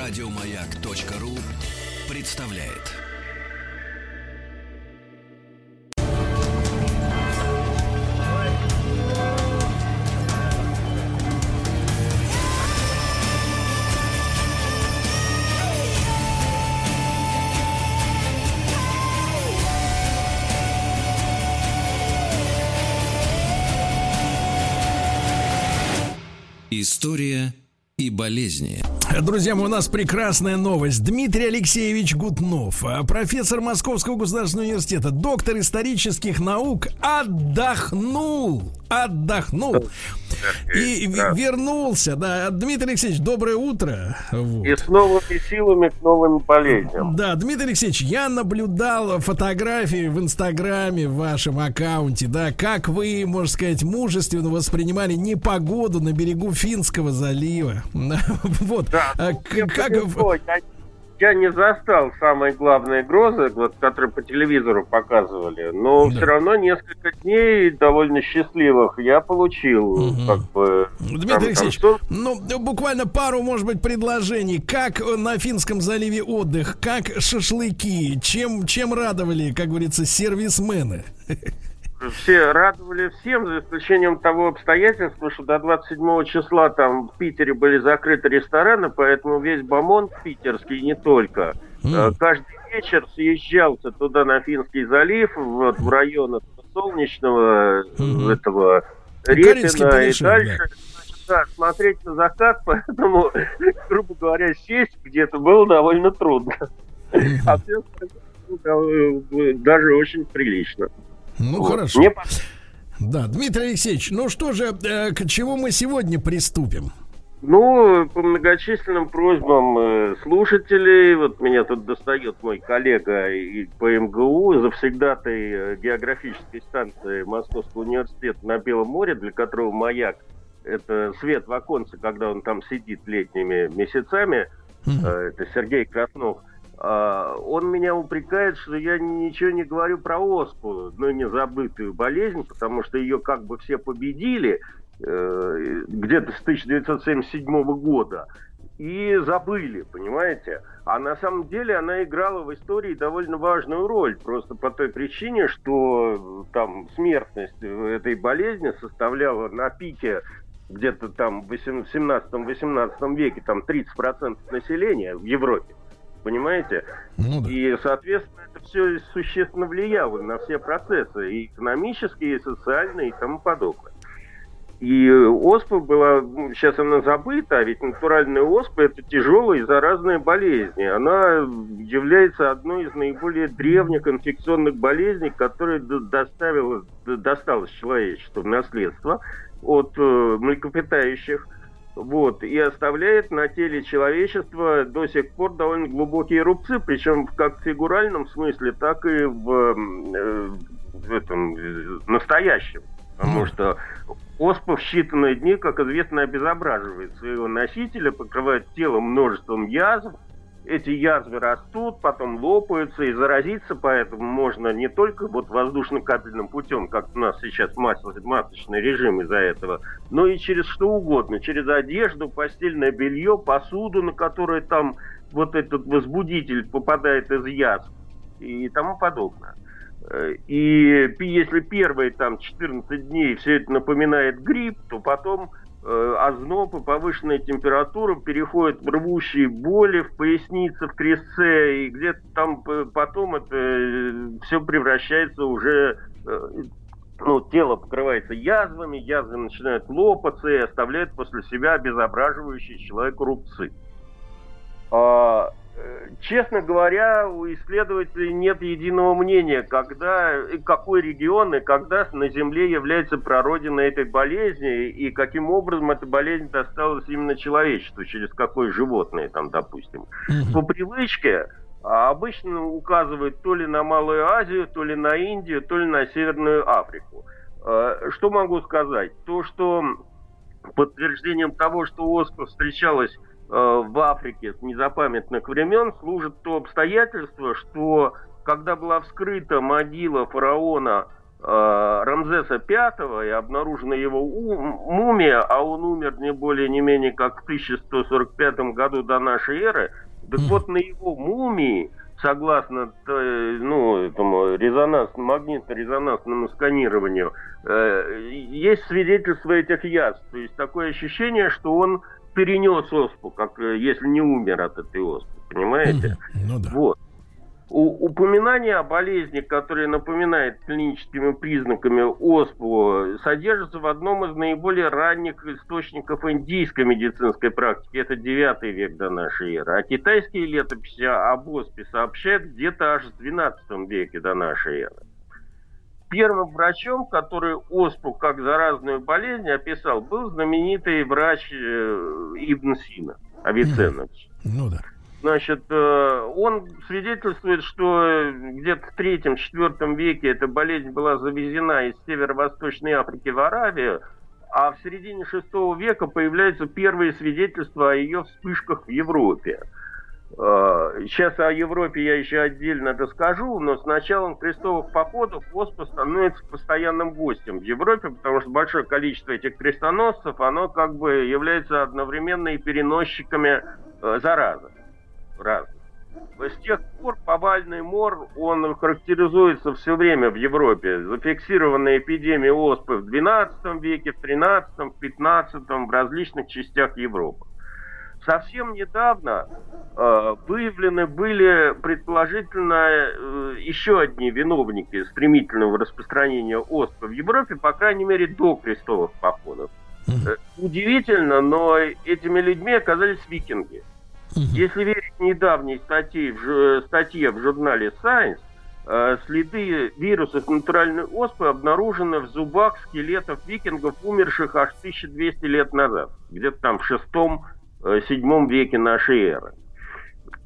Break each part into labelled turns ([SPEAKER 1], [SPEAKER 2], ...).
[SPEAKER 1] Радиомаяк.ру представляет. История и болезни.
[SPEAKER 2] Друзья мои, у нас прекрасная новость. Дмитрий Алексеевич Гутнов, а, профессор Московского государственного университета, доктор исторических наук, отдохнул. Отдохнул. И да. вернулся, да. Дмитрий Алексеевич, доброе утро.
[SPEAKER 3] Вот. И с новыми силами к новым болезням.
[SPEAKER 2] Да, Дмитрий Алексеевич, я наблюдал фотографии в Инстаграме, в вашем аккаунте, да, как вы, можно сказать, мужественно воспринимали непогоду на берегу Финского залива. Вот.
[SPEAKER 3] А, как... Я я не застал самые главные грозы, вот, которые по телевизору показывали, но да. все равно несколько дней довольно счастливых я получил, угу. как бы.
[SPEAKER 2] Дмитрий там, Алексеевич, там, что... ну буквально пару, может быть, предложений, как на Финском заливе отдых, как шашлыки, чем чем радовали, как говорится, сервисмены
[SPEAKER 3] все радовали всем, за исключением того обстоятельства, что до 27 числа там в Питере были закрыты рестораны, поэтому весь Бамон питерский, не только, mm. каждый вечер съезжался туда на Финский залив, вот в район солнечного mm-hmm. этого Репина и дальше. Да. Да, смотреть на закат, поэтому, грубо говоря, сесть где-то было довольно трудно. А все э, даже очень прилично.
[SPEAKER 2] Ну, вот. хорошо. Мне... Да, Дмитрий Алексеевич, ну что же, э, к чему мы сегодня приступим?
[SPEAKER 3] Ну, по многочисленным просьбам э, слушателей, вот меня тут достает мой коллега и по МГУ, завсегдатой э, географической станции Московского университета на Белом море, для которого маяк – это свет в оконце, когда он там сидит летними месяцами, mm-hmm. это Сергей Краснов. А, он меня упрекает, что я ничего не говорю про оспу, но не забытую болезнь, потому что ее как бы все победили э, где-то с 1977 года и забыли, понимаете? А на самом деле она играла в истории довольно важную роль, просто по той причине, что там смертность этой болезни составляла на пике где-то там в 17-18 веке там 30% населения в Европе понимаете? Ну, да. И, соответственно, это все существенно влияло на все процессы, и экономические, и социальные, и тому подобное. И оспа была, ну, сейчас она забыта, а ведь натуральная оспа – это тяжелая и заразная болезнь. Она является одной из наиболее древних инфекционных болезней, которая доставила, досталась человечеству в наследство от э, млекопитающих – вот, и оставляет на теле человечества до сих пор довольно глубокие рубцы, причем как в фигуральном смысле, так и в, э, в этом в настоящем. Потому что оспа в считанные дни, как известно, обезображивает своего носителя, покрывает тело множеством язв, эти язвы растут, потом лопаются, и заразиться поэтому можно не только вот воздушно-капельным путем, как у нас сейчас масочный режим из-за этого, но и через что угодно, через одежду, постельное белье, посуду, на которой там вот этот возбудитель попадает из язв и тому подобное. И если первые там 14 дней все это напоминает грипп, то потом Э, озноб и повышенная температура переходит в рвущие боли в пояснице, в крестце, и где-то там потом это э, все превращается уже э, ну, тело покрывается язвами, язвы начинают лопаться и оставляют после себя обезображивающие человеку рубцы. А, честно говоря, у исследователей нет единого мнения, когда, какой регион и когда на Земле является прародиной этой болезни и каким образом эта болезнь досталась именно человечеству, через какое животное там, допустим. По привычке а, обычно указывают то ли на Малую Азию, то ли на Индию, то ли на Северную Африку. А, что могу сказать? То, что подтверждением того, что оспа встречалась Э, в Африке с незапамятных времен служит то обстоятельство, что когда была вскрыта могила фараона э, Рамзеса V и обнаружена его мумия, а он умер не более не менее как в 1145 году до нашей эры, так вот на его мумии согласно ну, этому резонанс, магнитно-резонансному сканированию, э, есть свидетельство этих язв. То есть такое ощущение, что он перенес оспу, как э, если не умер от этой оспы, понимаете? Ну да. Вот. У, упоминание о болезни, которая напоминает клиническими признаками оспу, содержится в одном из наиболее ранних источников индийской медицинской практики. Это 9 век до нашей эры. А китайские летописи об оспе сообщают где-то аж в 12 веке до нашей эры. Первым врачом, который оспу как заразную болезнь описал, был знаменитый врач э, Ибн Сина, Авиценна. Ну да. Значит, э, он свидетельствует, что где-то в третьем-четвертом веке эта болезнь была завезена из северо-восточной Африки в Аравию, а в середине шестого века появляются первые свидетельства о ее вспышках в Европе. Э, сейчас о Европе я еще отдельно расскажу, но с началом крестовых походов оспа становится постоянным гостем в Европе, потому что большое количество этих крестоносцев, оно как бы является одновременно и переносчиками э, заразы разных. С тех пор повальный мор, он характеризуется все время в Европе. Зафиксированы эпидемии оспы в XII веке, в XIII, в XV, в различных частях Европы. Совсем недавно э, выявлены были предположительно э, еще одни виновники стремительного распространения оспы в Европе, по крайней мере, до крестовых походов. Э, удивительно, но этими людьми оказались викинги. Если верить недавней статье в, статье в журнале Science, э, следы вирусов натуральной оспы обнаружены в зубах скелетов викингов, умерших аж 1200 лет назад, где-то там в шестом-седьмом э, веке нашей эры.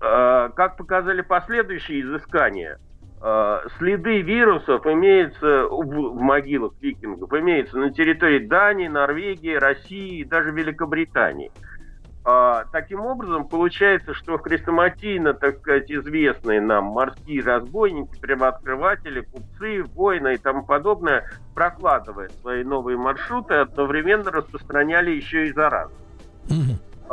[SPEAKER 3] Э, как показали последующие изыскания, следы вирусов имеются в, могилах викингов, имеются на территории Дании, Норвегии, России и даже Великобритании – а, таким образом, получается, что хрестоматийно, так сказать, известные нам морские разбойники, первооткрыватели, купцы, воины и тому подобное, прокладывая свои новые маршруты, одновременно распространяли еще и заразу.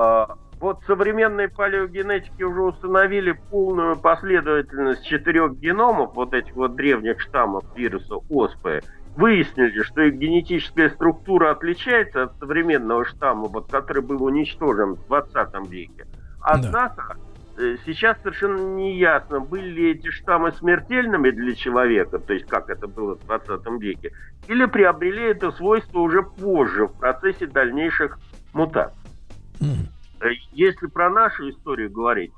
[SPEAKER 3] А, вот современные палеогенетики уже установили полную последовательность четырех геномов вот этих вот древних штаммов вируса оспы – выяснили, что их генетическая структура отличается от современного штамма, вот, который был уничтожен в 20 веке. Однако да. Э, сейчас совершенно не ясно, были ли эти штаммы смертельными для человека, то есть как это было в 20 веке, или приобрели это свойство уже позже, в процессе дальнейших мутаций. Mm. Если про нашу историю говорить,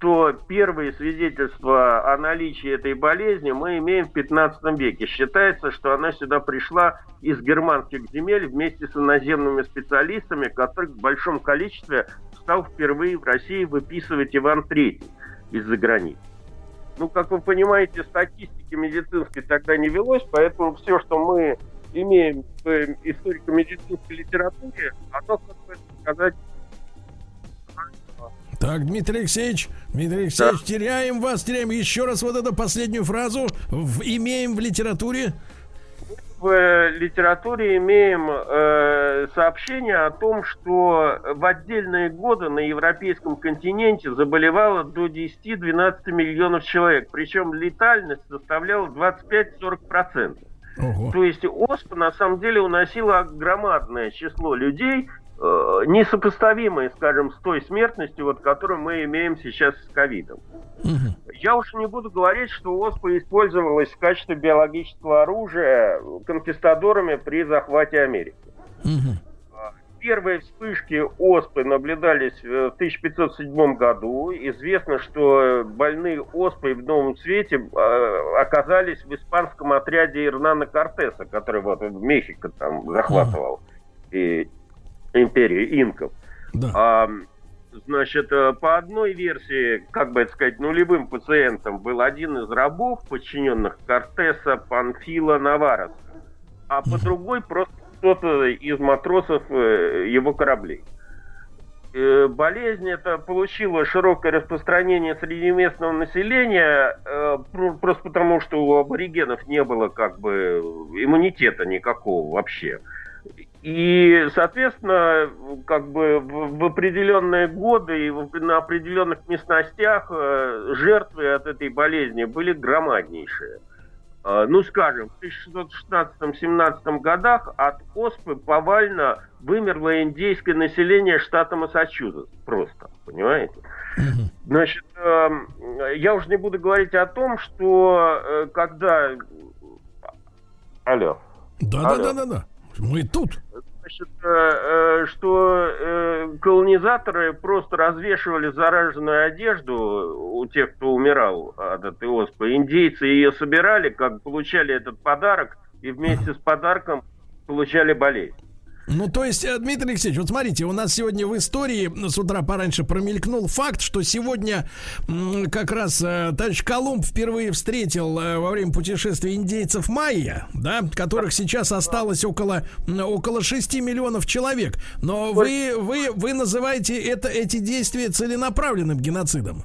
[SPEAKER 3] то первые свидетельства о наличии этой болезни мы имеем в 15 веке. Считается, что она сюда пришла из германских земель вместе с иноземными специалистами, которых в большом количестве стал впервые в России выписывать Иван III из-за границы. Ну, как вы понимаете, статистики медицинской тогда не велось, поэтому все, что мы имеем в историко-медицинской литературе, оно, как бы сказать,
[SPEAKER 2] так, Дмитрий Алексеевич, Дмитрий Алексеевич, да. теряем вас, теряем еще раз вот эту последнюю фразу. В, имеем в литературе?
[SPEAKER 3] В э, литературе имеем э, сообщение о том, что в отдельные годы на европейском континенте заболевало до 10-12 миллионов человек. Причем летальность составляла 25-40%. Ого. То есть оспа на самом деле уносила громадное число людей, э, несопоставимые, скажем, с той смертностью, вот, которую мы имеем сейчас с ковидом. Угу. Я уж не буду говорить, что оспа использовалась в качестве биологического оружия конкистадорами при захвате Америки. Угу. Первые вспышки оспы наблюдались в 1507 году. Известно, что больные оспой в Новом Свете э, оказались в испанском отряде Ирнана Кортеса, который вот в Мехико там захватывал. И империи инков. Да. А, значит, э, по одной версии, как бы это сказать, нулевым пациентом был один из рабов, подчиненных Кортеса Панфила Наварес, а по другой просто кто-то из матросов э, его кораблей. э, болезнь это получила широкое распространение среди местного населения просто потому, что у аборигенов не было как бы иммунитета никакого вообще. И, соответственно, как бы в, в определенные годы и в, на определенных местностях э, жертвы от этой болезни были громаднейшие. Э, ну, скажем, в 1616-17 годах от оспы повально вымерло индейское население штата Массачусетс. Просто, понимаете? Значит, э, я уже не буду говорить о том, что э, когда...
[SPEAKER 2] Алло. Да-да-да-да-да. Мы тут.
[SPEAKER 3] Значит, э, э, что э, колонизаторы просто развешивали зараженную одежду у тех, кто умирал от этой оспы. Индейцы ее собирали, как получали этот подарок, и вместе с подарком получали болезнь.
[SPEAKER 2] Ну, то есть, э, Дмитрий Алексеевич, вот смотрите, у нас сегодня в истории с утра пораньше промелькнул факт, что сегодня как раз э, товарищ Колумб впервые встретил э, во время путешествия индейцев майя, да, которых сейчас осталось около, около 6 миллионов человек. Но вы, вы, вы называете это, эти действия целенаправленным геноцидом.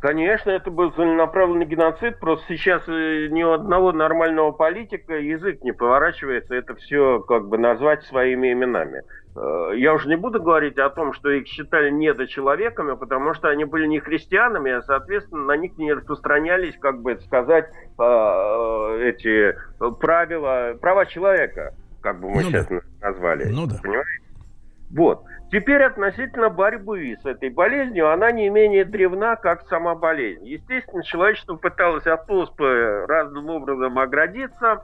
[SPEAKER 3] Конечно, это был целенаправленный геноцид, просто сейчас э, ни у одного нормального политика язык не поворачивается это все как бы назвать своими именами. Э, я уже не буду говорить о том, что их считали недочеловеками, потому что они были не христианами, а, соответственно, на них не распространялись, как бы сказать, э, эти правила, права человека, как бы мы ну сейчас да. назвали. Ну да. Понимаете? Вот. Теперь относительно борьбы с этой болезнью, она не менее древна, как сама болезнь. Естественно, человечество пыталось от оспы разным образом оградиться,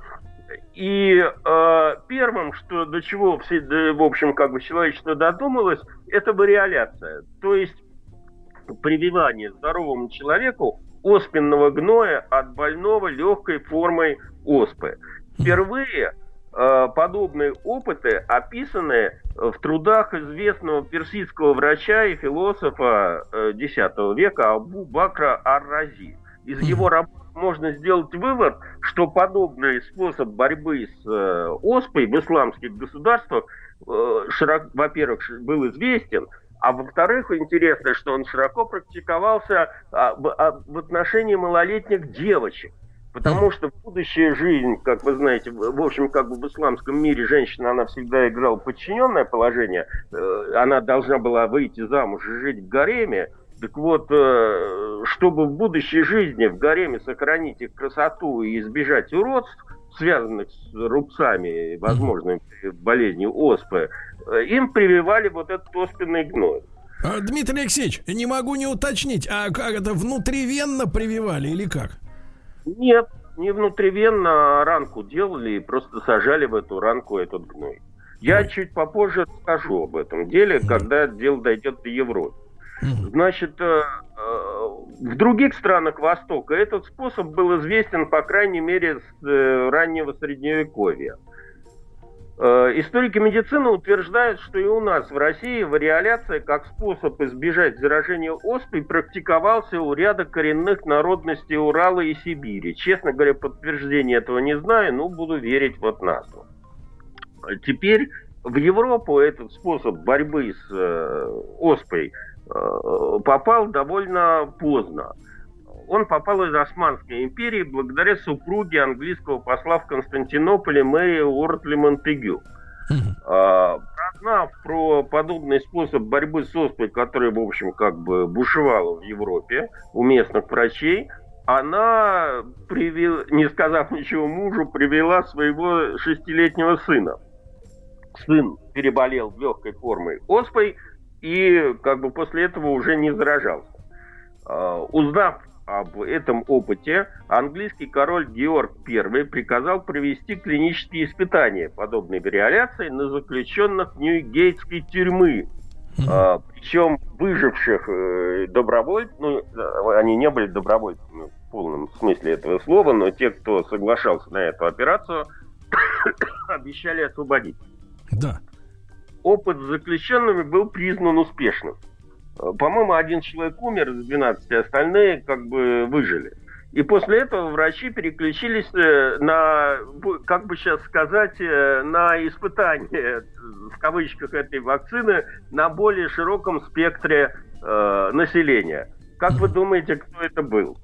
[SPEAKER 3] и э, первым, что до чего все, в общем, как бы человечество додумалось, это бариоляция. То есть прививание здоровому человеку оспенного гноя от больного легкой формой оспы. Впервые подобные опыты описаны в трудах известного персидского врача и философа X э, века Абу Бакра Ар-Рази. Из его работ можно сделать вывод, что подобный способ борьбы с э, оспой в исламских государствах, во-первых, был известен, а во-вторых, интересно, что он широко практиковался а, а, в отношении малолетних девочек. Потому что будущая жизнь, как вы знаете, в общем, как бы в исламском мире женщина, она всегда играла подчиненное положение. Э, она должна была выйти замуж и жить в гареме. Так вот, э, чтобы в будущей жизни в гареме сохранить их красоту и избежать уродств, связанных с рубцами, возможной болезнью оспы, э, им прививали вот этот оспенный гной.
[SPEAKER 2] А, Дмитрий Алексеевич, не могу не уточнить, а как это внутривенно прививали или как?
[SPEAKER 3] Нет, не внутривенно ранку делали и просто сажали в эту ранку этот гной. Я mm. чуть попозже скажу об этом деле, когда дело дойдет до Европы. Mm. Значит, э, э, в других странах Востока этот способ был известен, по крайней мере, с э, раннего Средневековья. Э, историки медицины утверждают, что и у нас в России вариоляция как способ избежать заражения оспой практиковался у ряда коренных народностей Урала и Сибири. Честно говоря, подтверждения этого не знаю, но буду верить вот нас. Теперь в Европу этот способ борьбы с э, оспой э, попал довольно поздно он попал из Османской империи благодаря супруге английского посла в Константинополе Мэри Уортли Монтегю. А, прознав про подобный способ борьбы с оспой, который, в общем, как бы бушевал в Европе у местных врачей, она, привел, не сказав ничего мужу, привела своего шестилетнего сына. Сын переболел легкой формой оспой и как бы после этого уже не заражался. А, узнав об этом опыте английский король Георг I приказал провести клинические испытания подобной вариоляции на заключенных Ньюгейтской тюрьмы. А, причем выживших э, добровольцев, ну, они не были добровольцами в полном смысле этого слова, но те, кто соглашался на эту операцию, обещали освободить. Да. Опыт с заключенными был признан успешным. По-моему, один человек умер из 12, остальные как бы выжили. И после этого врачи переключились э, на, как бы сейчас сказать, э, на испытание, в кавычках, этой вакцины на более широком спектре э, населения. Как вы думаете, кто это был?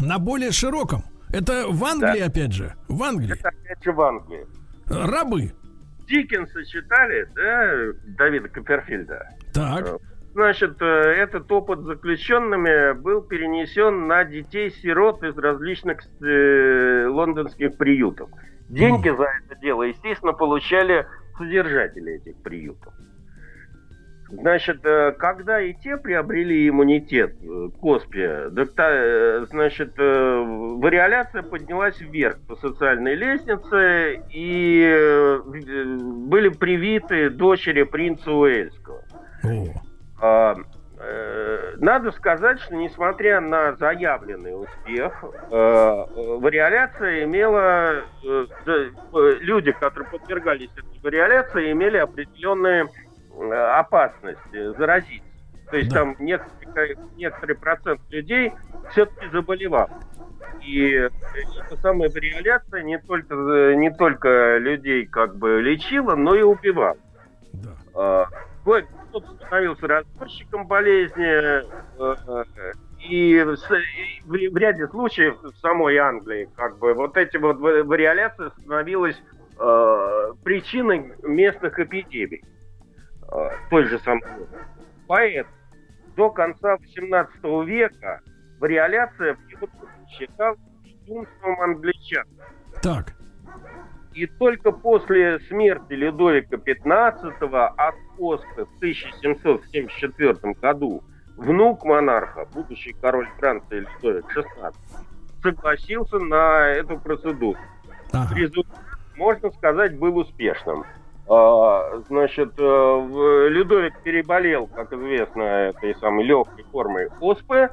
[SPEAKER 2] На более широком? Это в Англии, да. опять же? В Англии? Это опять же
[SPEAKER 3] в Англии.
[SPEAKER 2] Рабы?
[SPEAKER 3] Диккенса читали, да, Давида Копперфильда?
[SPEAKER 2] Так.
[SPEAKER 3] Значит, э, этот опыт с заключенными был перенесен на детей-сирот из различных э, лондонских приютов. Деньги за это дело, естественно, получали содержатели этих приютов. Значит, э, когда и те приобрели иммунитет э, к оспе, значит, вариоляция поднялась вверх по социальной лестнице, и были привиты дочери принца Уэльского. Э, надо сказать, что несмотря на заявленный успех, э, вариоляция имела... Э, люди, которые подвергались этой вариоляции, имели определенные опасности заразиться. То есть да. там некоторый, некоторый процент людей все-таки заболевал. И эта самая вариоляция не только, не только людей как бы лечила, но и убивала. Да. А, кто-то становился разборщиком болезни, э, э, и в ряде случаев в самой Англии, как бы, вот эти вот вариоляции становилась э, причиной местных эпидемий. Той же самой. Поэтому до конца 18 века вариоляция считалась безумством англичан.
[SPEAKER 2] Так.
[SPEAKER 3] И только после смерти Людовика XV от оспы в 1774 году внук монарха, будущий король Франции Людовик XVI, согласился на эту процедуру. Ага. Результат, можно сказать, был успешным. А, значит, э, Людовик переболел, как известно, этой самой легкой формой оспы,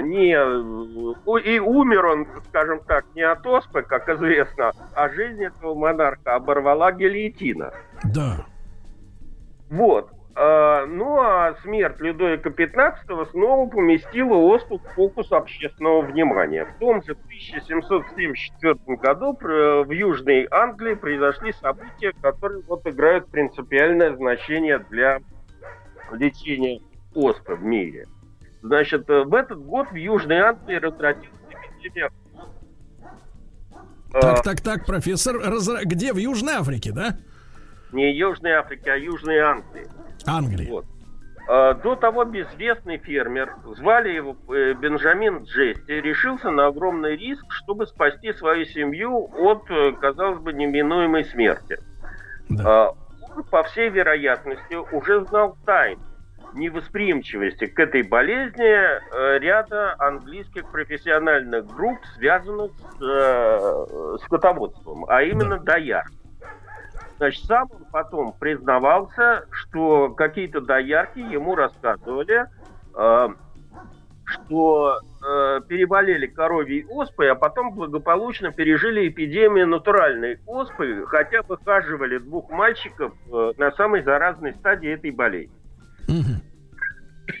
[SPEAKER 3] не, и умер он, скажем так, не от оспы, как известно, а жизнь этого монарха оборвала гильотина.
[SPEAKER 2] Да.
[SPEAKER 3] Вот. А, ну а смерть Людовика XV снова поместила оспу в фокус общественного внимания. В том же 1774 году в Южной Англии произошли события, которые вот играют принципиальное значение для лечения оспы в мире. Значит, в этот год в Южной Англии разразилась эпидемия
[SPEAKER 2] так, так, так, профессор, разра... где? В Южной Африке, да?
[SPEAKER 3] Не Южной Африке, а Южной Англии.
[SPEAKER 2] Англии.
[SPEAKER 3] Вот. А, до того безвестный фермер, звали его э, Бенджамин Джести, решился на огромный риск, чтобы спасти свою семью от, э, казалось бы, неминуемой смерти. Да. Он, по всей вероятности, уже знал тайну невосприимчивости к этой болезни э, ряда английских профессиональных групп, связанных с скотоводством, а именно да. доярки. Значит, сам он потом признавался, что какие-то доярки ему рассказывали, э, что э, переболели коровьей оспой, а потом благополучно пережили эпидемию натуральной оспы, хотя выхаживали двух мальчиков э, на самой заразной стадии этой болезни.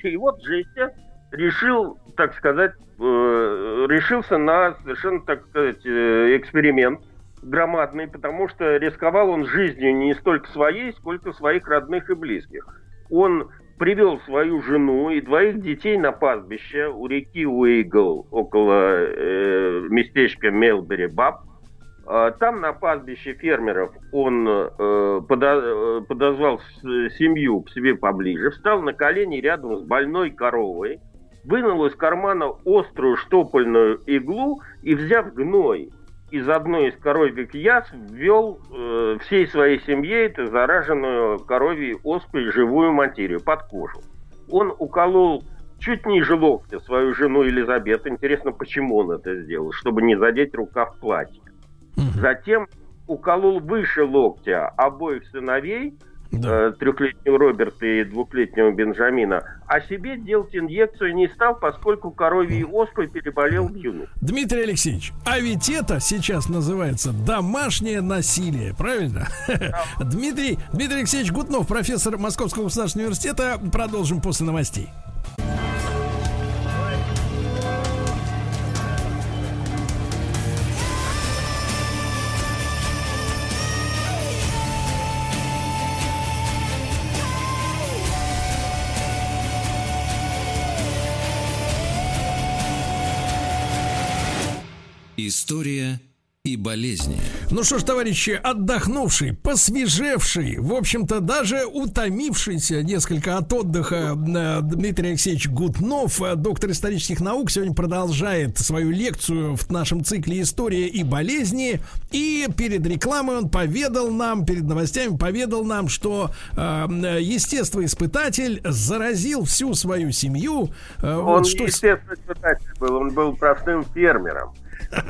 [SPEAKER 3] И вот Джесси решил, так сказать, э, решился на совершенно, так сказать, э, эксперимент – громадный, потому что рисковал он жизнью не столько своей, сколько своих родных и близких. Он привел свою жену и двоих детей на пастбище у реки Уэйгл, около э, местечка Мелбери-Баб. А там на пастбище фермеров он э, подо, подозвал семью к себе поближе, встал на колени рядом с больной коровой, вынул из кармана острую штопольную иглу и, взяв гной из одной из коровьих язв ввел э, всей своей семье эту зараженную коровьей оспой живую материю под кожу. Он уколол чуть ниже локтя свою жену Елизабет. Интересно, почему он это сделал? Чтобы не задеть рукав Затем уколол выше локтя обоих сыновей – да. Э, трехлетнего Роберта и двухлетнего Бенджамина, а себе делать инъекцию не стал, поскольку коровьей оспой переболел в юность.
[SPEAKER 2] Дмитрий Алексеевич, а ведь это сейчас называется домашнее насилие, правильно? Да. Дмитрий, Дмитрий Алексеевич Гутнов, профессор Московского государственного университета. Продолжим после новостей.
[SPEAKER 1] История и болезни.
[SPEAKER 2] Ну что ж, товарищи, отдохнувший, посвежевший, в общем-то, даже утомившийся несколько от отдыха э, Дмитрий Алексеевич Гутнов, э, доктор исторических наук, сегодня продолжает свою лекцию в нашем цикле «История и болезни». И перед рекламой он поведал нам, перед новостями поведал нам, что э, естествоиспытатель заразил всю свою семью.
[SPEAKER 3] Э, он вот, что... естествоиспытатель был, он был простым фермером.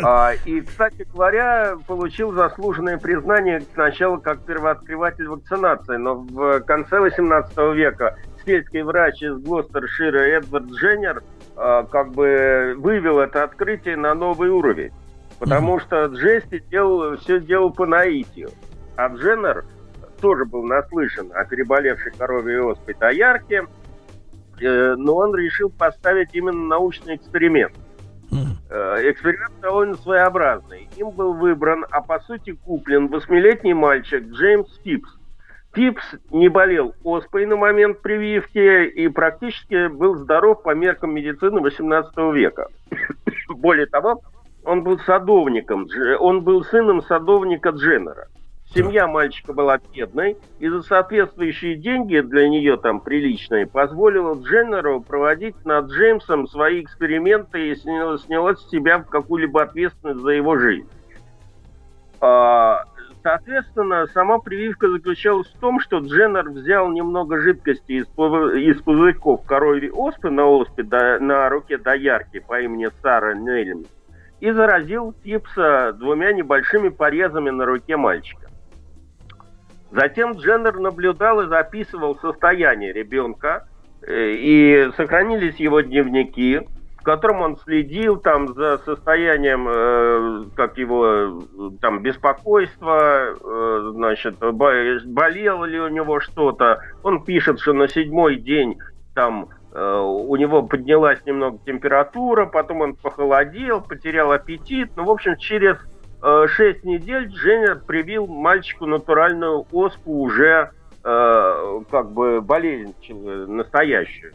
[SPEAKER 3] А, и, кстати говоря, получил заслуженное признание сначала как первооткрыватель вакцинации, но в конце 18 века сельский врач из Глостершира Эдвард Дженнер а, как бы вывел это открытие на новый уровень. Потому что Джести делал, все делал по наитию. А Дженнер тоже был наслышан о переболевшей корове оспой Таярке, э, но он решил поставить именно научный эксперимент. Э, эксперимент довольно своеобразный. Им был выбран, а по сути куплен восьмилетний мальчик Джеймс Фипс. Фипс не болел оспой на момент прививки и практически был здоров по меркам медицины 18 века. Более того, он был садовником, он был сыном садовника Дженнера. Семья мальчика была бедной, и за соответствующие деньги для нее там приличные позволила Дженнеру проводить над Джеймсом свои эксперименты и сняла, сняла с себя какую-либо ответственность за его жизнь. А, соответственно, сама прививка заключалась в том, что Дженнер взял немного жидкости из, из пузырьков коровьей оспы на оспе до, на руке доярки по имени Сара Неллин и заразил Типса двумя небольшими порезами на руке мальчика. Затем Дженнер наблюдал и записывал состояние ребенка, э, и сохранились его дневники, в котором он следил там за состоянием, э, как его там беспокойства, э, значит, болело ли у него что-то. Он пишет, что на седьмой день там у него поднялась немного температура, потом он похолодел, потерял аппетит. Ну, в общем, через Э, шесть недель Женя привил мальчику натуральную оспу уже э, как бы болезнь настоящую.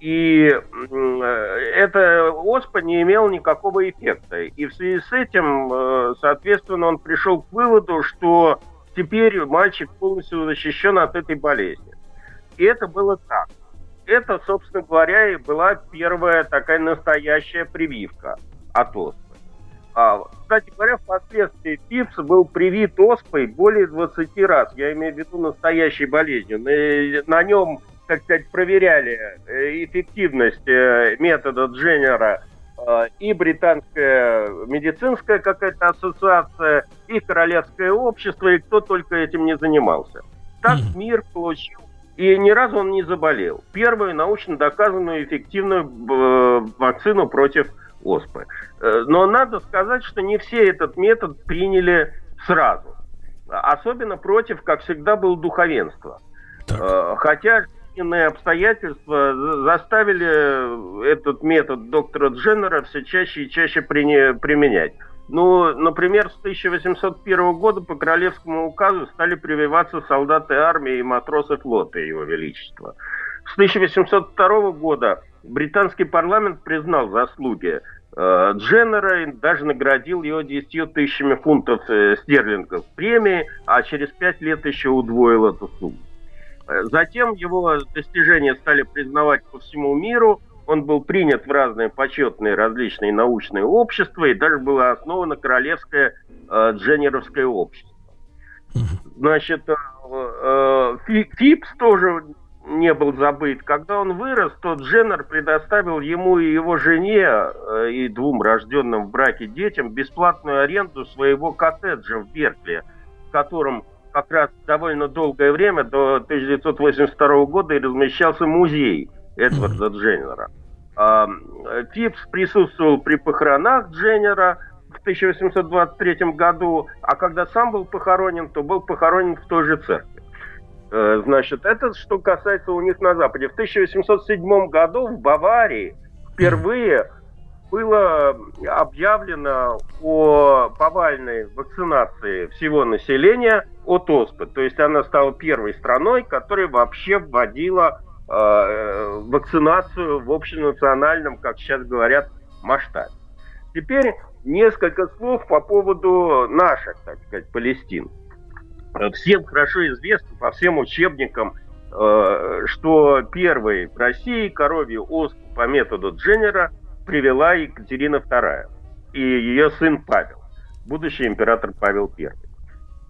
[SPEAKER 3] И э, эта оспа не имела никакого эффекта. И в связи с этим, э, соответственно, он пришел к выводу, что теперь мальчик полностью защищен от этой болезни. И это было так. Это, собственно говоря, и была первая такая настоящая прививка от оспы. А, кстати говоря, впоследствии Пипс был привит оспой более 20 раз. Я имею в виду настоящей болезнью. На, нем, так сказать, проверяли э, эффективность э, метода Дженнера э, и британская медицинская какая-то ассоциация, и королевское общество, и кто только этим не занимался. Так мир получил и ни разу он не заболел. Первую научно доказанную эффективную вакцину против оспы. Э, но надо сказать, что не все этот метод приняли сразу. Особенно против, как всегда, был духовенство. Так. Э, хотя жизненные обстоятельства заставили этот метод доктора Дженнера все чаще и чаще применять. Ну, например, с 1801 года по королевскому указу стали прививаться солдаты армии и матросы флота Его Величества. С 1802 года британский парламент признал заслуги э, Дженнера и даже наградил его 10 тысячами фунтов э, стерлингов премии, а через пять лет еще удвоил эту сумму. Э, затем его достижения стали признавать по всему миру. Он был принят в разные почетные различные научные общества, и даже было основано Королевское э, Дженнеровское общество. Значит, э, э, Фипс тоже не был забыт. Когда он вырос, то Дженнер предоставил ему и его жене э, и двум рожденным в браке детям бесплатную аренду своего коттеджа в Беркли, в котором как раз довольно долгое время, до 1982 года, и размещался музей Эдварда Дженнера. Фипс присутствовал при похоронах Дженнера в 1823 году, а когда сам был похоронен, то был похоронен в той же церкви. Э, значит, это что касается у них на Западе. В 1807 году в Баварии впервые было объявлено о повальной вакцинации всего населения от оспы. То есть она стала первой страной, которая вообще вводила э, вакцинацию в общенациональном, как сейчас говорят, масштабе. Теперь несколько слов по поводу наших, так сказать, Палестин. Всем хорошо известно по всем учебникам, э, что первой в России коровью оспу по методу Дженнера привела Екатерина II и ее сын Павел, будущий император Павел I.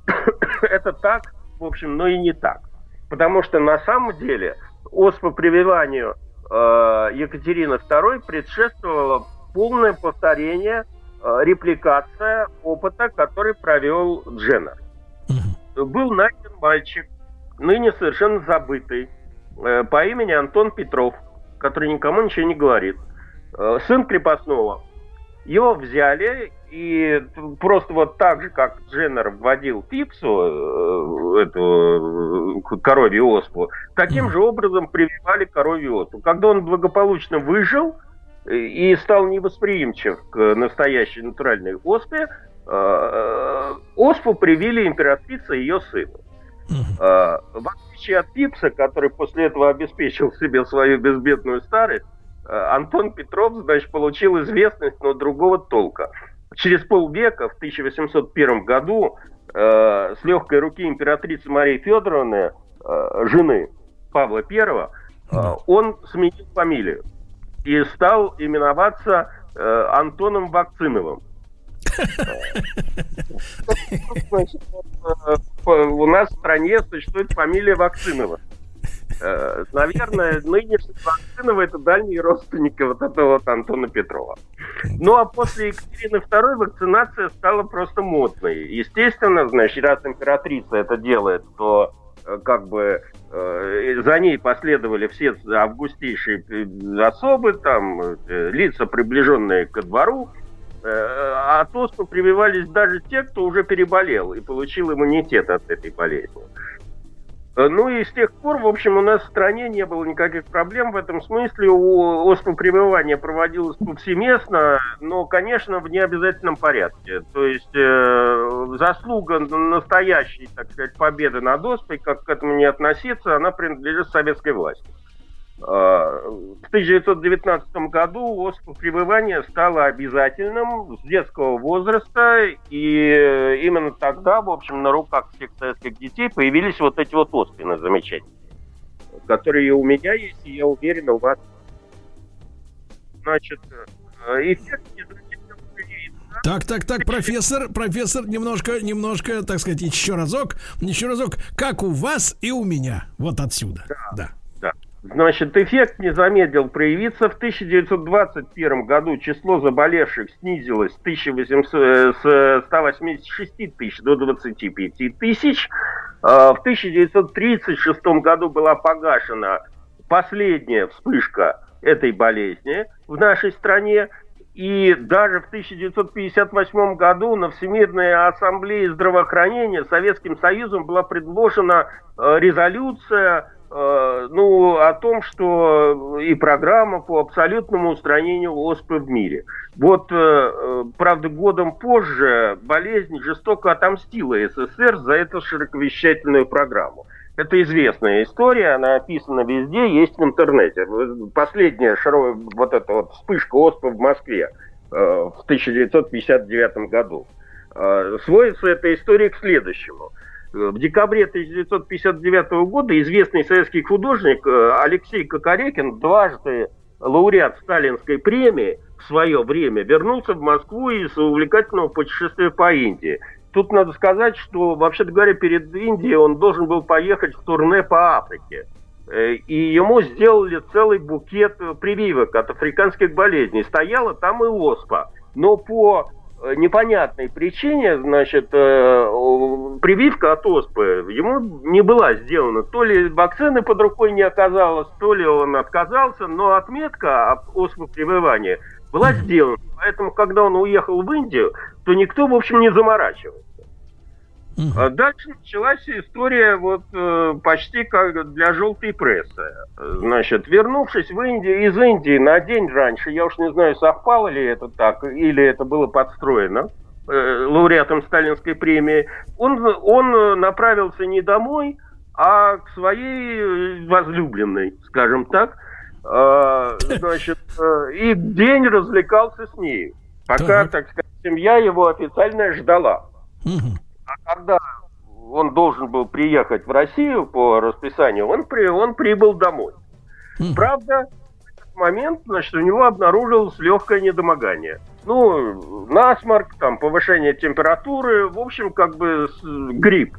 [SPEAKER 3] Это так, в общем, но и не так. Потому что на самом деле оспа прививанию э, Екатерины II предшествовало полное повторение, э, репликация опыта, который провел Дженнер. Был найден мальчик, ныне совершенно забытый, э, по имени Антон Петров, который никому ничего не говорит. Э, сын крепостного. Его взяли и просто вот так же, как Дженнер вводил пипсу, э, эту коровью оспу, таким же образом прививали коровью оспу. Когда он благополучно выжил и стал невосприимчив к настоящей натуральной оспе, оспу привили императрица и ее сыну. В отличие от Пипса, который после этого обеспечил себе свою безбедную старость, Э, Антон Петров, значит, получил известность, но другого толка. Через полвека, в 1801 году, э, с легкой руки императрицы Марии Федоровны, э, жены Павла I, э, он сменил фамилию и стал именоваться э, Антоном Вакциновым. У нас в стране существует фамилия Вакцинова. Э, наверное, нынешний Вакцинова это дальние родственники вот этого вот Антона Петрова. Ну а после Екатерины II вакцинация стала просто модной. Естественно, значит, раз императрица это делает, то э, как бы э, за ней последовали все августейшие особы, там, лица, приближенные ко двору, а от оспы прививались даже те, кто уже переболел и получил иммунитет от этой болезни. Э, ну и с тех пор, в общем, у нас в стране не было никаких проблем в этом смысле. У оспопрививание проводилось повсеместно, но, конечно, в необязательном порядке. То есть э, заслуга настоящей, так сказать, победы над оспой, как к этому не относиться, она принадлежит советской власти. А, в 1919 году оспопрививание стало обязательным с детского возраста, и именно тогда, в общем, на руках всех советских детей появились вот эти вот оспины замечательные, которые у меня есть, и я уверен, у вас.
[SPEAKER 2] Значит, э, эффект так, так, так, профессор, профессор, немножко, немножко, так сказать, еще разок, еще разок, как у вас и у меня, вот отсюда, да. да.
[SPEAKER 3] Значит, эффект не замедлил проявиться. В 1921 году число заболевших снизилось с, 1800, с 186 тысяч до 25 тысяч. А, в 1936 году была погашена последняя вспышка этой болезни в нашей стране. И даже в 1958 году на Всемирной ассамблее здравоохранения Советским Союзом была предложена э, резолюция Э, ну, о том, что и программа по абсолютному устранению оспы в мире. Вот, э, э, правда, годом позже болезнь жестоко отомстила СССР за эту широковещательную программу. Это известная история, она описана везде, есть в интернете. Последняя шаровая вот эта вот вспышка оспы в Москве в 1959 году. Сводится эта история к следующему – в декабре 1959 года известный советский художник э, Алексей Кокорекин, дважды лауреат Сталинской премии, в свое время вернулся в Москву из увлекательного путешествия по Индии. Тут надо сказать, что, вообще-то говоря, перед Индией он должен был поехать в турне по Африке. Э, и ему сделали целый букет прививок от африканских болезней. Стояла там и оспа. Но по непонятной причине, значит, э, прививка от оспы ему не была сделана. То ли вакцины под рукой не оказалось, то ли он отказался, но отметка об оспы прививания была сделана. Поэтому, когда он уехал в Индию, то никто, в общем, не заморачивался. Угу. Дальше началась история вот э, почти как для желтой прессы. Значит, вернувшись в Индию, из Индии на день раньше, я уж не знаю, совпало ли это так, или это было подстроено, э, лауреатом Сталинской премии, он, он направился не домой, а к своей возлюбленной, скажем так, значит, и день развлекался с ней. Пока, так, так сказать, семья его официально ждала. Угу. А когда он должен был приехать в Россию по расписанию, он, при, он прибыл домой. Угу. Правда, в этот момент, значит, у него обнаружилось легкое недомогание. Ну, насморк, там, повышение температуры, в общем, как бы грипп.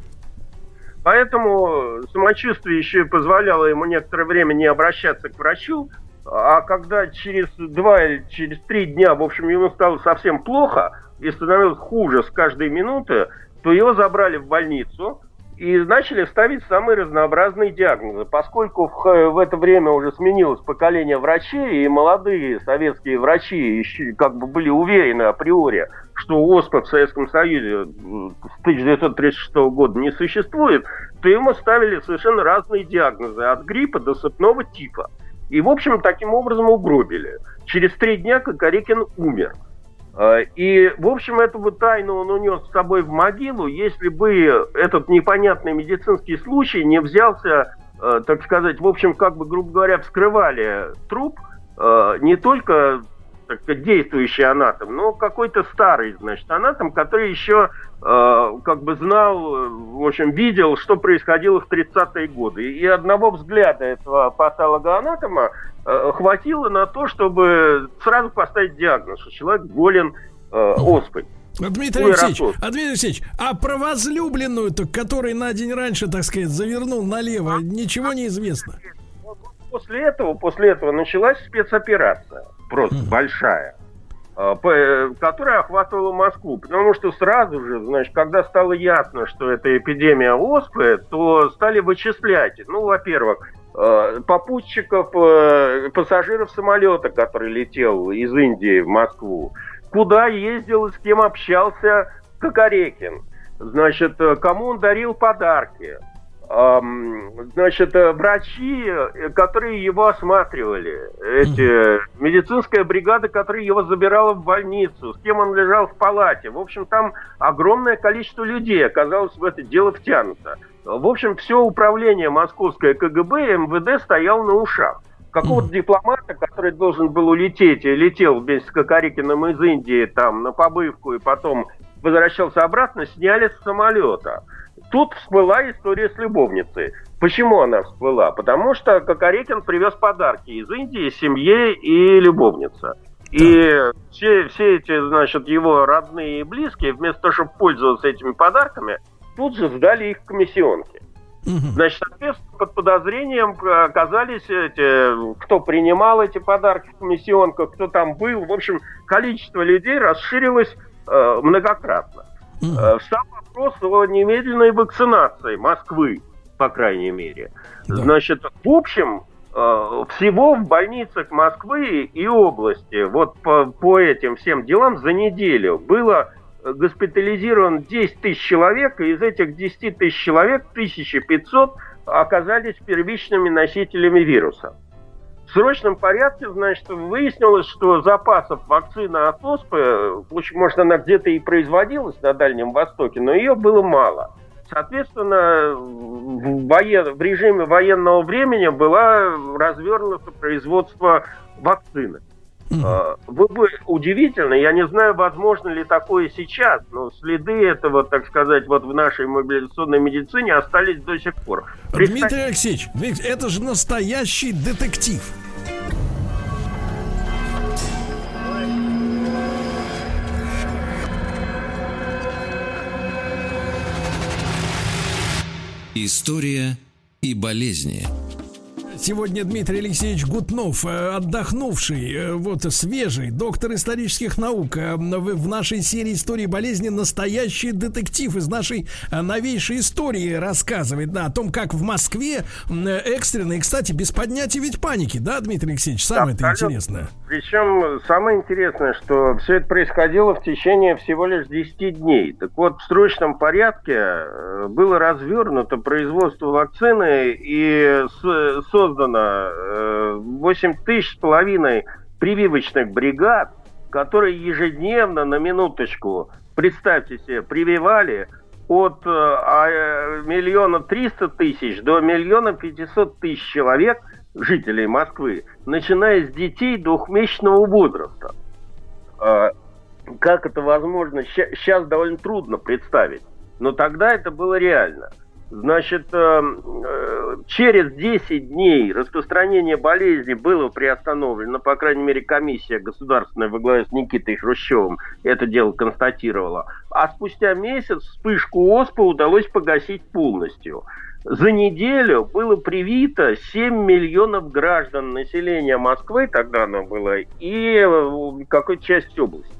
[SPEAKER 3] Поэтому самочувствие еще и позволяло ему некоторое время не обращаться к врачу, а когда через два или через три дня, в общем, ему стало совсем плохо и становилось хуже с каждой минуты, то его забрали в больницу и начали ставить самые разнообразные диагнозы. Поскольку в, в это время уже сменилось поколение врачей, и молодые советские врачи еще как бы были уверены априори, что ОСПА в Советском Союзе с 1936 года не существует, то ему ставили совершенно разные диагнозы, от гриппа до сыпного типа. И, в общем, таким образом угробили. Через три дня Кокорекин умер. А, и, в общем, эту тайну он унес с собой в могилу, если бы этот непонятный медицинский случай не взялся, а, так сказать, в общем, как бы, грубо говоря, вскрывали труп а, не только так сказать, действующий анатом, но какой-то старый, значит, анатом, который еще э, как бы знал, в общем, видел, что происходило в 30-е годы. И одного взгляда этого патологоанатома э, хватило на то, чтобы сразу поставить диагноз, что человек болен э, оспой.
[SPEAKER 2] Дмитрий Алексеевич, а, Дмитрий Алексеевич, а про возлюбленную-то, который на день раньше, так сказать, завернул налево, ничего не известно?
[SPEAKER 3] После этого, после этого началась спецоперация просто mm-hmm. большая, а, э, которая охватывала Москву. Потому что сразу же, значит, когда стало ясно, что это эпидемия оспы, то стали вычислять. Ну, во-первых, э, попутчиков, э, пассажиров самолета, который летел из Индии в Москву, куда ездил и с кем общался Кокорекин, значит, кому он дарил подарки, значит, э, врачи, э, которые его осматривали, эти, медицинская бригада, которая его забирала в больницу, с кем он лежал в палате. В общем, там огромное количество людей оказалось в это дело втянуто. В общем, все управление московское КГБ и МВД стоял на ушах. Какого-то дипломата, который должен был улететь, и летел вместе с Кокорикиным из Индии там на побывку и потом возвращался обратно, сняли с самолета. Тут всплыла история с любовницей. Почему она всплыла? Потому что Кокорекин привез подарки из Индии семье и любовнице. И все, все эти, значит, его родные и близкие, вместо того, чтобы пользоваться этими подарками, тут же сдали их комиссионки. Значит, соответственно, под подозрением оказались эти, кто принимал эти подарки в комиссионках, кто там был. В общем, количество людей расширилось э, многократно. Э, Сам вопрос о немедленной вакцинации Москвы, по крайней мере. Да. Значит, в общем, э, всего в больницах Москвы и области вот по, по этим всем делам за неделю было госпитализировано 10 тысяч человек, и из этих 10 тысяч человек 1500 оказались первичными носителями вируса. В срочном порядке, значит, выяснилось, что запасов вакцины от оспы, может, она где-то и производилась на Дальнем Востоке, но ее было мало. Соответственно, в, воен... в режиме военного времени было развернуто производство вакцины. Mm-hmm. Вы бы удивительно, я не знаю, возможно ли такое сейчас, но следы этого, так сказать, вот в нашей мобилизационной медицине остались до сих пор.
[SPEAKER 2] Представь... Дмитрий Алексеевич, это же настоящий детектив.
[SPEAKER 1] История и болезни.
[SPEAKER 2] Сегодня Дмитрий Алексеевич Гутнов, э, отдохнувший, э, вот свежий, доктор исторических наук, э, в нашей серии истории болезни настоящий детектив из нашей новейшей истории рассказывает, да, о том, как в Москве экстренно, и, кстати, без поднятия ведь паники, да, Дмитрий Алексеевич, самое это интересное.
[SPEAKER 3] Причем самое интересное, что все это происходило в течение всего лишь 10 дней. Так вот, в срочном порядке было развернуто производство вакцины и создано создано 8 э, тысяч с половиной прививочных бригад, которые ежедневно, на минуточку, представьте себе, прививали от э, а, миллиона триста тысяч до миллиона пятисот тысяч человек, жителей Москвы, начиная с детей двухмесячного возраста. Э, как это возможно, сейчас довольно трудно представить. Но тогда это было реально. Значит, э, э, через 10 дней распространение болезни было приостановлено, по крайней мере, комиссия государственная во главе с Никитой Хрущевым это дело констатировала. А спустя месяц вспышку ОСПА удалось погасить полностью. За неделю было привито 7 миллионов граждан населения Москвы, тогда оно было, и э, какой-то части области.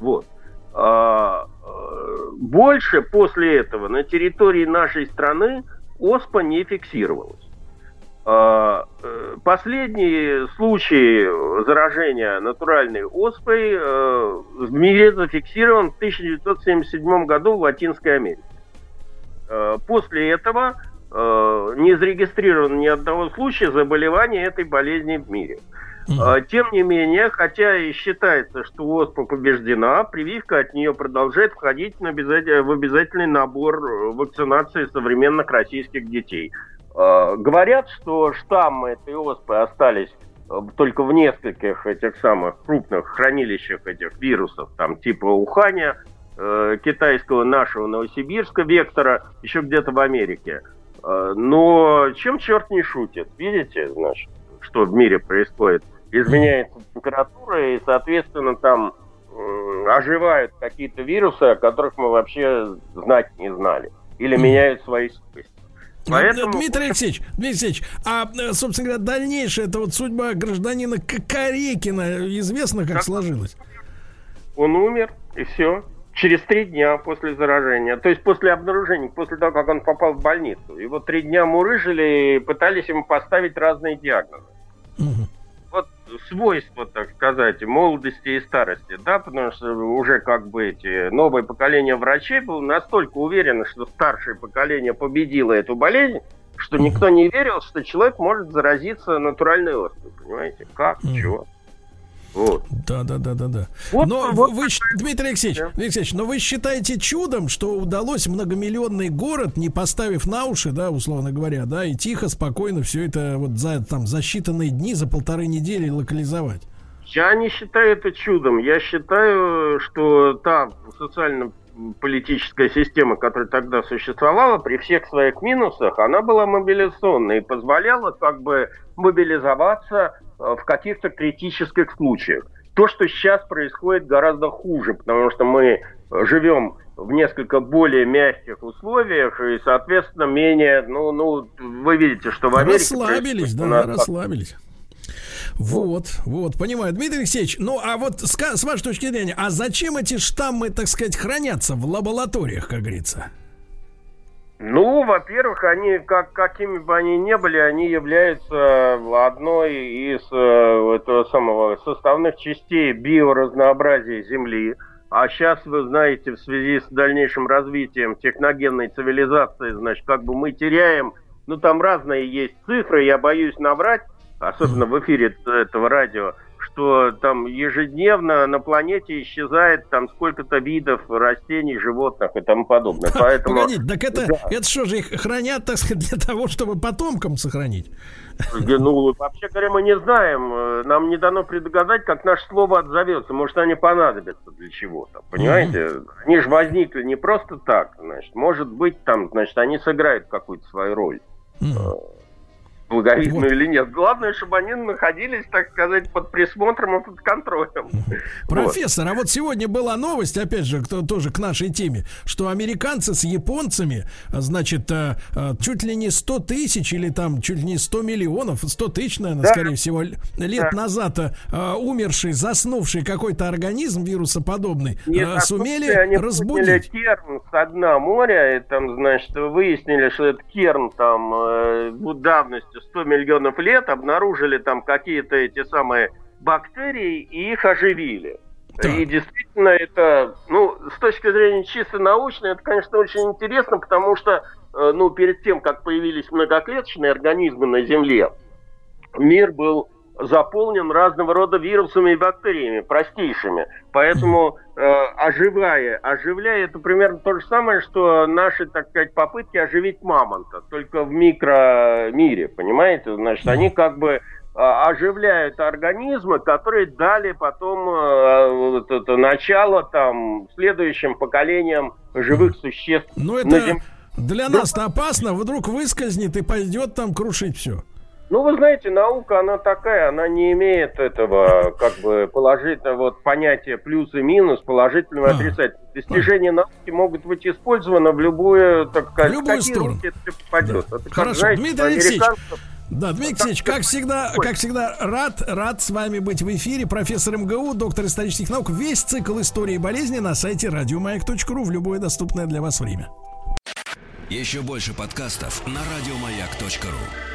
[SPEAKER 3] Вот. А, э, больше после этого на территории нашей страны ОСПА не фиксировалась. А, э, последний случай заражения натуральной оспой э, в мире зафиксирован в 1977 году в Латинской Америке. После этого не зарегистрировано ни одного случая заболевания этой болезни в мире. А, тем не менее, хотя и считается, что оспа побеждена, прививка от нее продолжает входить в обязательный набор э, вакцинации современных российских детей. А, говорят, что штаммы этой оспы остались э, только в нескольких этих самых крупных хранилищах этих вирусов, там типа Уханя, э, китайского нашего Новосибирска вектора, еще где-то в Америке. Но чем черт не шутит, видите, значит, что в мире происходит? изменяется температура, и, соответственно, там э, оживают какие-то вирусы, о которых мы вообще знать не знали. Или меняют свои свойства.
[SPEAKER 2] Поэтому... Дмитрий Алексеевич, Дмитрий Алексеевич, а, э, собственно говоря, дальнейшая это вот судьба гражданина Кокорекина известно, как да. сложилась?
[SPEAKER 3] Он умер, и все. Через три дня после заражения, то есть после обнаружения, после того, как он попал в больницу. Его три дня мурыжили и пытались ему поставить разные диагнозы. Угу вот свойства, так сказать, молодости и старости, да, потому что уже как бы эти новое поколение врачей было настолько уверено, что старшее поколение победило эту болезнь, что никто не верил, что человек может заразиться натуральной оспой, понимаете? Как? Чего?
[SPEAKER 2] Вот. Да, да, да, да, да. Вот, но вот, вы, Дмитрий Алексеевич, да. Дмитрий Алексеевич, но вы считаете чудом, что удалось многомиллионный город, не поставив на уши, да, условно говоря, да, и тихо, спокойно все это вот за там за считанные дни, за полторы недели локализовать?
[SPEAKER 3] Я не считаю это чудом. Я считаю, что та социально политическая система, которая тогда существовала, при всех своих минусах, она была мобилизационной и позволяла как бы мобилизоваться в каких-то критических случаях. То, что сейчас происходит, гораздо хуже, потому что мы живем в несколько более мягких условиях и, соответственно, менее, ну, ну, вы видите, что в Америке...
[SPEAKER 2] Расслабились, да, нас... расслабились. Вот, вот, понимаю. Дмитрий Алексеевич, ну а вот с, с вашей точки зрения, а зачем эти штаммы, так сказать, хранятся в лабораториях, как говорится?
[SPEAKER 3] Ну, во-первых, они, как, какими бы они ни были, они являются одной из э, этого самого составных частей биоразнообразия Земли. А сейчас, вы знаете, в связи с дальнейшим развитием техногенной цивилизации, значит, как бы мы теряем, ну, там разные есть цифры, я боюсь наврать, особенно в эфире этого радио, что там ежедневно на планете исчезает там сколько-то видов растений, животных и тому подобное.
[SPEAKER 2] Поэтому... Погодите, так это, да. это что же их хранят, так сказать, для того, чтобы потомкам сохранить?
[SPEAKER 3] Ну, вообще говоря, мы не знаем. Нам не дано предугадать, как наше слово отзовется. Может, они понадобятся для чего-то. Понимаете? Mm-hmm. Они же возникли не просто так. Значит, может быть, там, значит, они сыграют какую-то свою роль. Mm-hmm благовидную вот. или нет. Главное, чтобы они находились, так сказать, под присмотром и под контролем.
[SPEAKER 2] Профессор, вот. а вот сегодня была новость, опять же, кто, тоже к нашей теме, что американцы с японцами, значит, а, а, чуть ли не 100 тысяч или там чуть ли не 100 миллионов, 100 тысяч, наверное, да. скорее всего, лет да. назад а, умерший, заснувший какой-то организм вирусоподобный, Нет, а, сумели они разбудить.
[SPEAKER 3] керн с дна моря, и там, значит, выяснили, что этот керн там э, давностью 100 миллионов лет обнаружили там какие-то эти самые бактерии и их оживили. Да. И действительно это, ну, с точки зрения чисто научной, это, конечно, очень интересно, потому что, э, ну, перед тем, как появились многоклеточные организмы на Земле, мир был заполнен разного рода вирусами и бактериями, простейшими. Поэтому э, оживая, оживляя, это примерно то же самое, что наши, так сказать, попытки оживить мамонта, только в микромире, понимаете? Значит, они как бы а, оживляют организмы, которые дали потом э, вот это начало там следующим поколениям живых существ.
[SPEAKER 2] Ну это для нас-то опасно, вдруг выскользнет и пойдет там крушить все.
[SPEAKER 3] Ну, вы знаете, наука, она такая, она не имеет этого, как бы, положительного вот, понятия плюс и минус, положительного и а, отрицательного. Достижения а. науки могут быть использованы в любую, так сказать,
[SPEAKER 2] в любую сторону.
[SPEAKER 3] это попадет. Да.
[SPEAKER 2] Это, Хорошо, как, знаете, Дмитрий Алексеевич, да, Дмитрий Алексеевич, как всегда, как всегда, рад, рад с вами быть в эфире. Профессор МГУ, доктор исторических наук. Весь цикл истории болезни на сайте радиомаяк.ру в любое доступное для вас время.
[SPEAKER 1] Еще больше подкастов на радиомаяк.ру